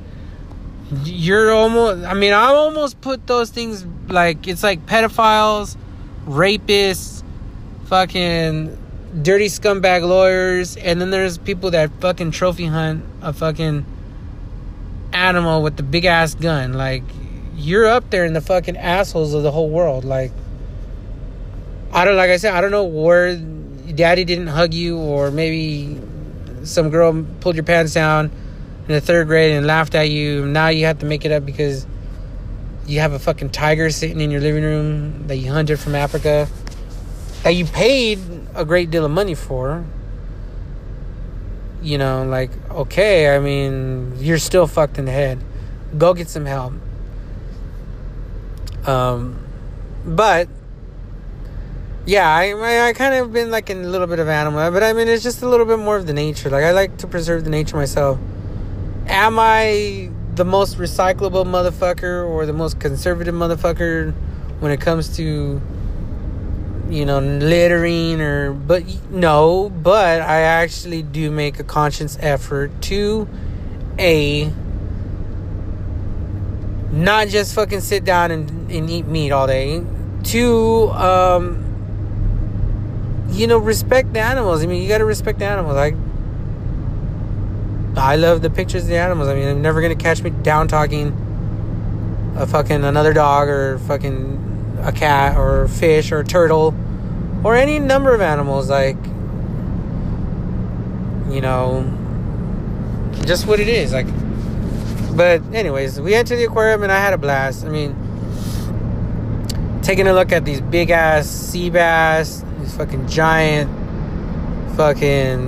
you're almost I mean I almost put those things like it's like pedophiles, rapists, fucking dirty scumbag lawyers, and then there's people that fucking trophy hunt a fucking animal with the big ass gun. Like, you're up there in the fucking assholes of the whole world. Like, I don't, like I said, I don't know where daddy didn't hug you, or maybe some girl pulled your pants down in the third grade and laughed at you. Now you have to make it up because you have a fucking tiger sitting in your living room that you hunted from Africa that you paid a great deal of money for you know like okay i mean you're still fucked in the head go get some help um but yeah i i, I kind of been like in a little bit of animal but i mean it's just a little bit more of the nature. Like i like to preserve the nature myself. Am i the most recyclable motherfucker or the most conservative motherfucker when it comes to you know, littering or, but no, but I actually do make a conscious effort to a not just fucking sit down and, and eat meat all day, to, um, you know, respect the animals. I mean, you gotta respect the animals. I, I love the pictures of the animals. I mean, I'm never gonna catch me down talking a fucking another dog or fucking a cat or fish or a turtle or any number of animals like you know just what it is like but anyways we entered the aquarium and i had a blast i mean taking a look at these big ass sea bass these fucking giant fucking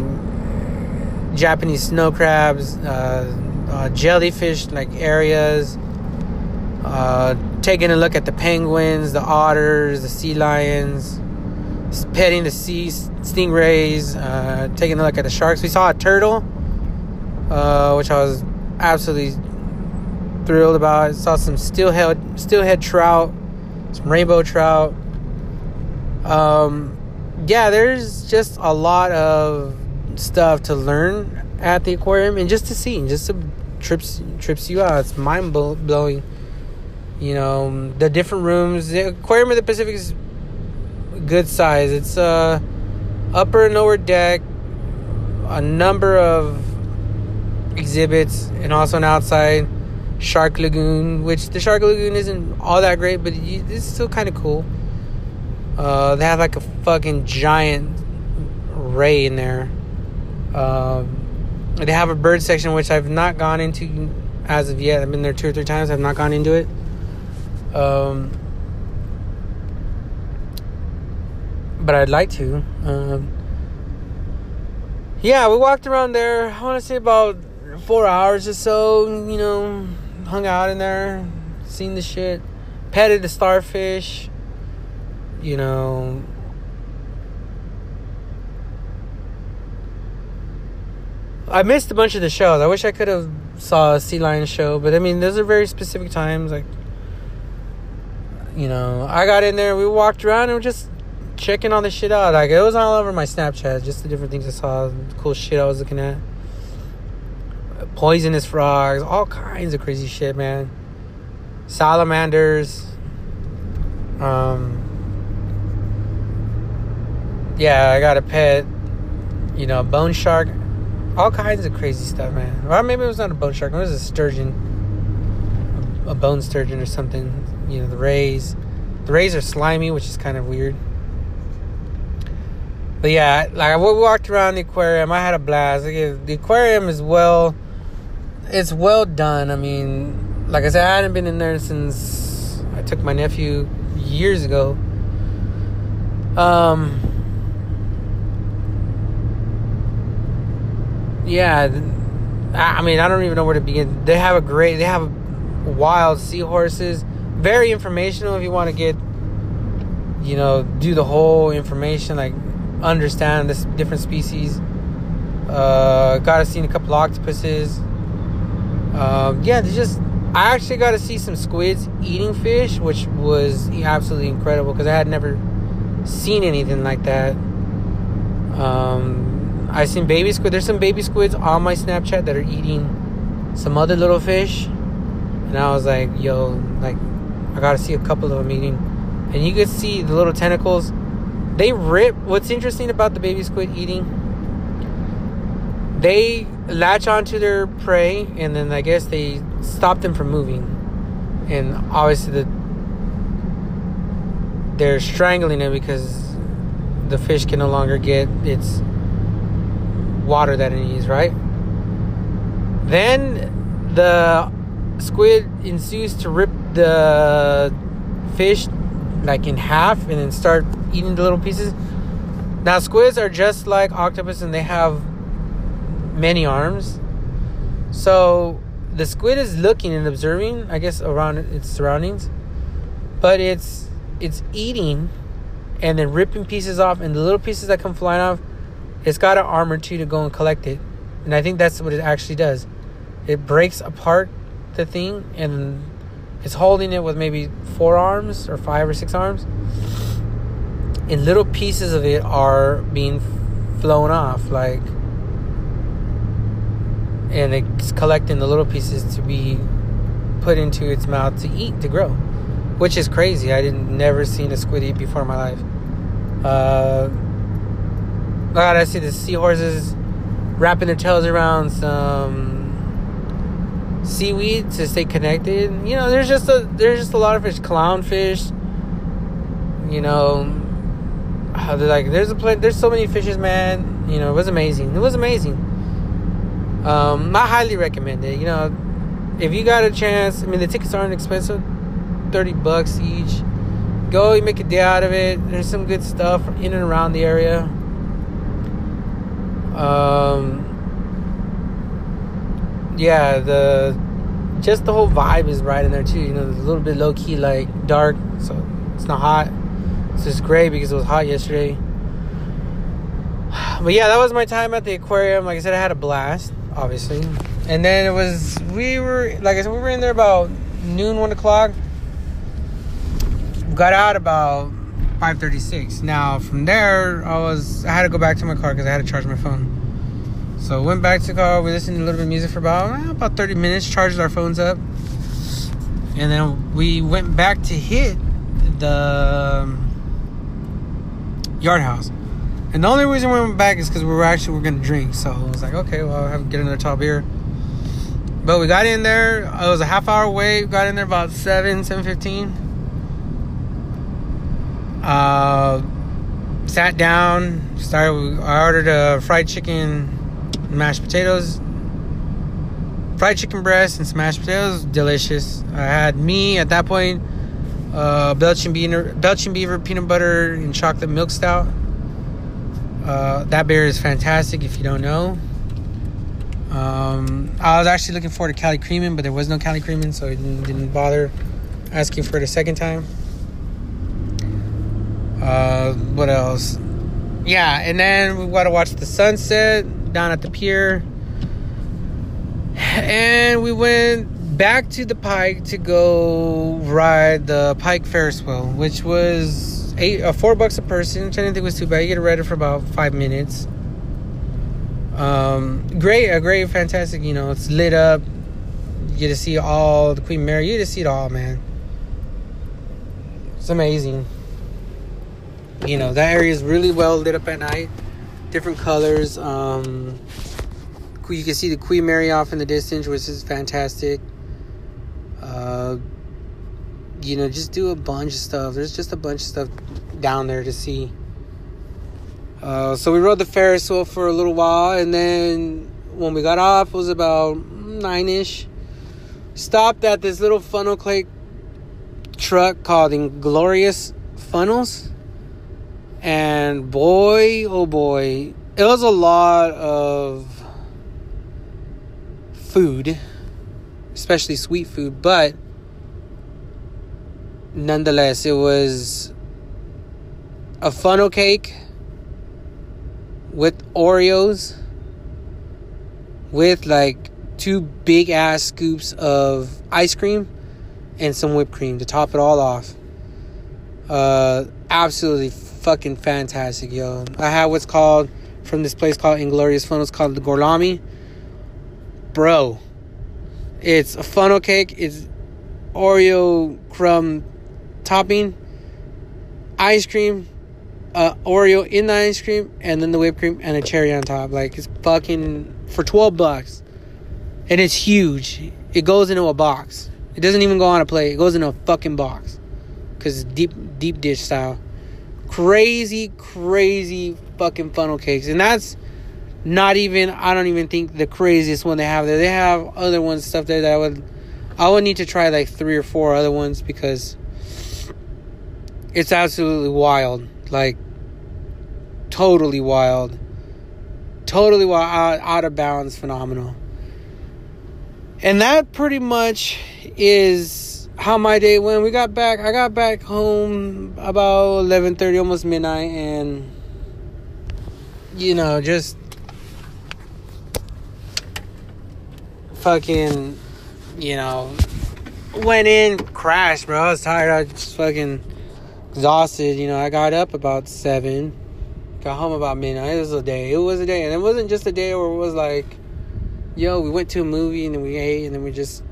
japanese snow crabs uh, uh, jellyfish like areas uh, taking a look at the penguins, the otters, the sea lions, petting the sea stingrays, uh, taking a look at the sharks. We saw a turtle, uh, which I was absolutely thrilled about. I Saw some steelhead, steelhead trout, some rainbow trout. Um, yeah, there's just a lot of stuff to learn at the aquarium and just to see, just to trips trips you out. It's mind blowing you know, the different rooms. The Aquarium of the Pacific is good size. It's uh upper and lower deck. a number of exhibits and also an outside shark lagoon, which the shark lagoon isn't all that great, but it's still kind of cool. Uh, they have like a fucking giant ray in there. Um, they have a bird section which I've not gone into as of yet. I've been there two or three times. I've not gone into it. Um, but I'd like to. Um, yeah, we walked around there. I want to say about four hours or so. You know, hung out in there, seen the shit, petted the starfish. You know. I missed a bunch of the shows. I wish I could have saw a sea lion show, but I mean, those are very specific times. Like, you know, I got in there, we walked around, and we're just checking all the shit out. Like, it was all over my Snapchat, just the different things I saw, cool shit I was looking at. Poisonous frogs, all kinds of crazy shit, man. Salamanders. Um, yeah, I got a pet, you know, a bone shark all kinds of crazy stuff, man. Or maybe it was not a bone shark. It was a sturgeon, a bone sturgeon or something. You know, the rays. The rays are slimy, which is kind of weird. But yeah, like we walked around the aquarium. I had a blast. The aquarium is well, it's well done. I mean, like I said, I hadn't been in there since I took my nephew years ago. Um, yeah, I mean, I don't even know where to begin. They have a great, they have wild seahorses. Very informational if you want to get, you know, do the whole information, like understand this different species. Uh, got to see a couple octopuses. Um, yeah, just. I actually got to see some squids eating fish, which was absolutely incredible because I had never seen anything like that. Um, I seen baby squid. There's some baby squids on my Snapchat that are eating some other little fish, and I was like, "Yo, like, I gotta see a couple of them eating." And you could see the little tentacles. They rip. What's interesting about the baby squid eating? They latch onto their prey, and then I guess they stop them from moving. And obviously, the they're strangling it because the fish can no longer get its water that it needs, right? Then the squid ensues to rip the fish like in half and then start eating the little pieces. Now squids are just like octopus and they have many arms. So the squid is looking and observing, I guess, around its surroundings, but it's it's eating and then ripping pieces off, and the little pieces that come flying off it's got an arm or two to go and collect it. And I think that's what it actually does. It breaks apart the thing and it's holding it with maybe four arms or five or six arms. And little pieces of it are being flown off, like, and it's collecting the little pieces to be put into its mouth to eat, to grow, which is crazy. I didn't never seen a squid eat before in my life. Uh, God, I see the seahorses wrapping their tails around some seaweed to stay connected. You know, there's just a there's just a lot of fish, clownfish. You know, they're like there's a plant. there's so many fishes, man. You know, it was amazing. It was amazing. Um, I highly recommend it. You know, if you got a chance, I mean, the tickets aren't expensive, thirty bucks each. Go, you make a day out of it. There's some good stuff in and around the area. Um, yeah, the just the whole vibe is right in there too. You know, it's a little bit low key, like dark, so it's not hot. It's just great because it was hot yesterday. But yeah, that was my time at the aquarium. Like I said, I had a blast, obviously. And then it was we were like I said, we were in there about noon, one o'clock. Got out about 5:36. Now from there, I was I had to go back to my car because I had to charge my phone. So went back to the car. We listened to a little bit of music for about eh, about 30 minutes. Charged our phones up, and then we went back to hit the um, yard house. And the only reason we went back is because we were actually we're gonna drink. So I was like, okay, well, I'll have get another tall beer. But we got in there. It was a half hour wait. Got in there about seven, seven fifteen. Uh, sat down. Started. I ordered a fried chicken, mashed potatoes, fried chicken breast, and some mashed potatoes. Delicious. I had me at that point. Uh, Belching Beaver, Belching Beaver peanut butter and chocolate milk stout. Uh, that beer is fantastic if you don't know. Um, I was actually looking forward to Cali Creamin', but there was no Cali Creamin', so I didn't, didn't bother asking for it a second time. Uh, what else? Yeah, and then we got to watch the sunset down at the pier. And we went back to the Pike to go ride the Pike Ferris wheel, which was eight uh, four bucks a person, which I didn't think was too bad. You get to ride it for about five minutes. Um, great, a great, fantastic. You know, it's lit up. You get to see all the Queen Mary. You get to see it all, man. It's amazing. You know, that area is really well lit up at night. Different colors. Um, you can see the Queen Mary off in the distance, which is fantastic. You know, just do a bunch of stuff. There's just a bunch of stuff down there to see. Uh, so we rode the Ferris wheel for a little while, and then when we got off, it was about nine ish. Stopped at this little funnel cake truck called Inglorious Funnels, and boy, oh boy, it was a lot of food, especially sweet food, but nonetheless, it was a funnel cake with Oreos with like two big ass scoops of ice cream and some whipped cream to top it all off. Uh, absolutely fucking fantastic, yo. I had what's called from this place called Inglorious Funnels called the Gorlami. Bro, it's a funnel cake. It's Oreo crumb topping, ice cream, uh, Oreo in the ice cream, and then the whipped cream and a cherry on top. Like it's fucking for twelve bucks, and it's huge. It goes into a box. It doesn't even go on a plate. It goes in a fucking box, cause it's deep deep dish style. Crazy, crazy fucking funnel cakes, and that's not even. I don't even think the craziest one they have there. They have other ones stuff there that I would. I would need to try like three or four other ones because it's absolutely wild. Like, totally wild. Totally wild, out, out of bounds, phenomenal. And that pretty much is how my day went. We got back, I got back home about 11.30, almost midnight, and, you know, just fucking, you know, went in, crashed, bro. I was tired. I just fucking exhausted. You know, I got up about seven, got home about midnight. It was a day. It was a day, and it wasn't just a day where it was like, yo, we went to a movie and then we ate and then we just,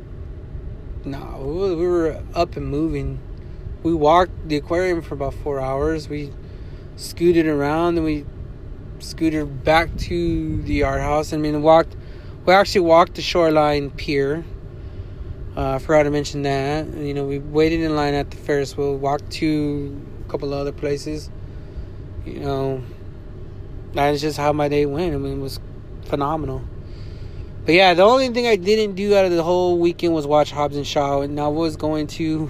no, we were up and moving. We walked the aquarium for about four hours. We scooted around and we scooted back to the yard house. I mean, walked. We actually walked the shoreline pier uh, I forgot to mention that. You know, we waited in line at the Ferris wheel, walked to a couple other places. You know, that's just how my day went. I mean, it was phenomenal. But yeah, the only thing I didn't do out of the whole weekend was watch Hobbs and Shaw, and I was going to.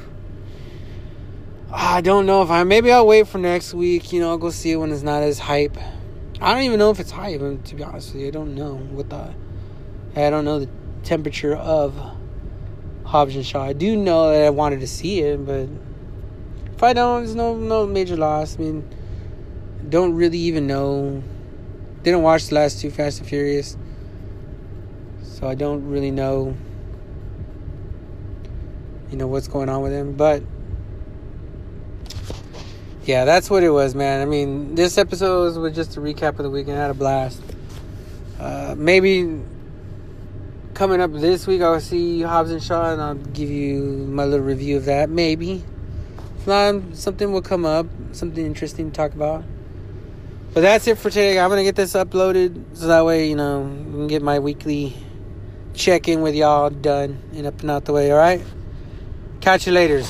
I don't know if I. Maybe I'll wait for next week. You know, I'll go see it when it's not as hype. I don't even know if it's hype. To be honest with you, I don't know what the. I don't know the temperature of Hobbs and Shaw. I do know that I wanted to see it, but if I don't, there's no no major loss. I mean, don't really even know. Didn't watch the last two Fast and Furious, so I don't really know. You know what's going on with him, but yeah, that's what it was, man. I mean, this episode was just a recap of the weekend. I had a blast. Uh, maybe coming up this week, I'll see Hobbs and Shaw, and I'll give you my little review of that. Maybe. If not, something will come up, something interesting to talk about. But that's it for today. I'm gonna get this uploaded so that way you know we can get my weekly check in with y'all done and up and out the way. All right. Catch you later.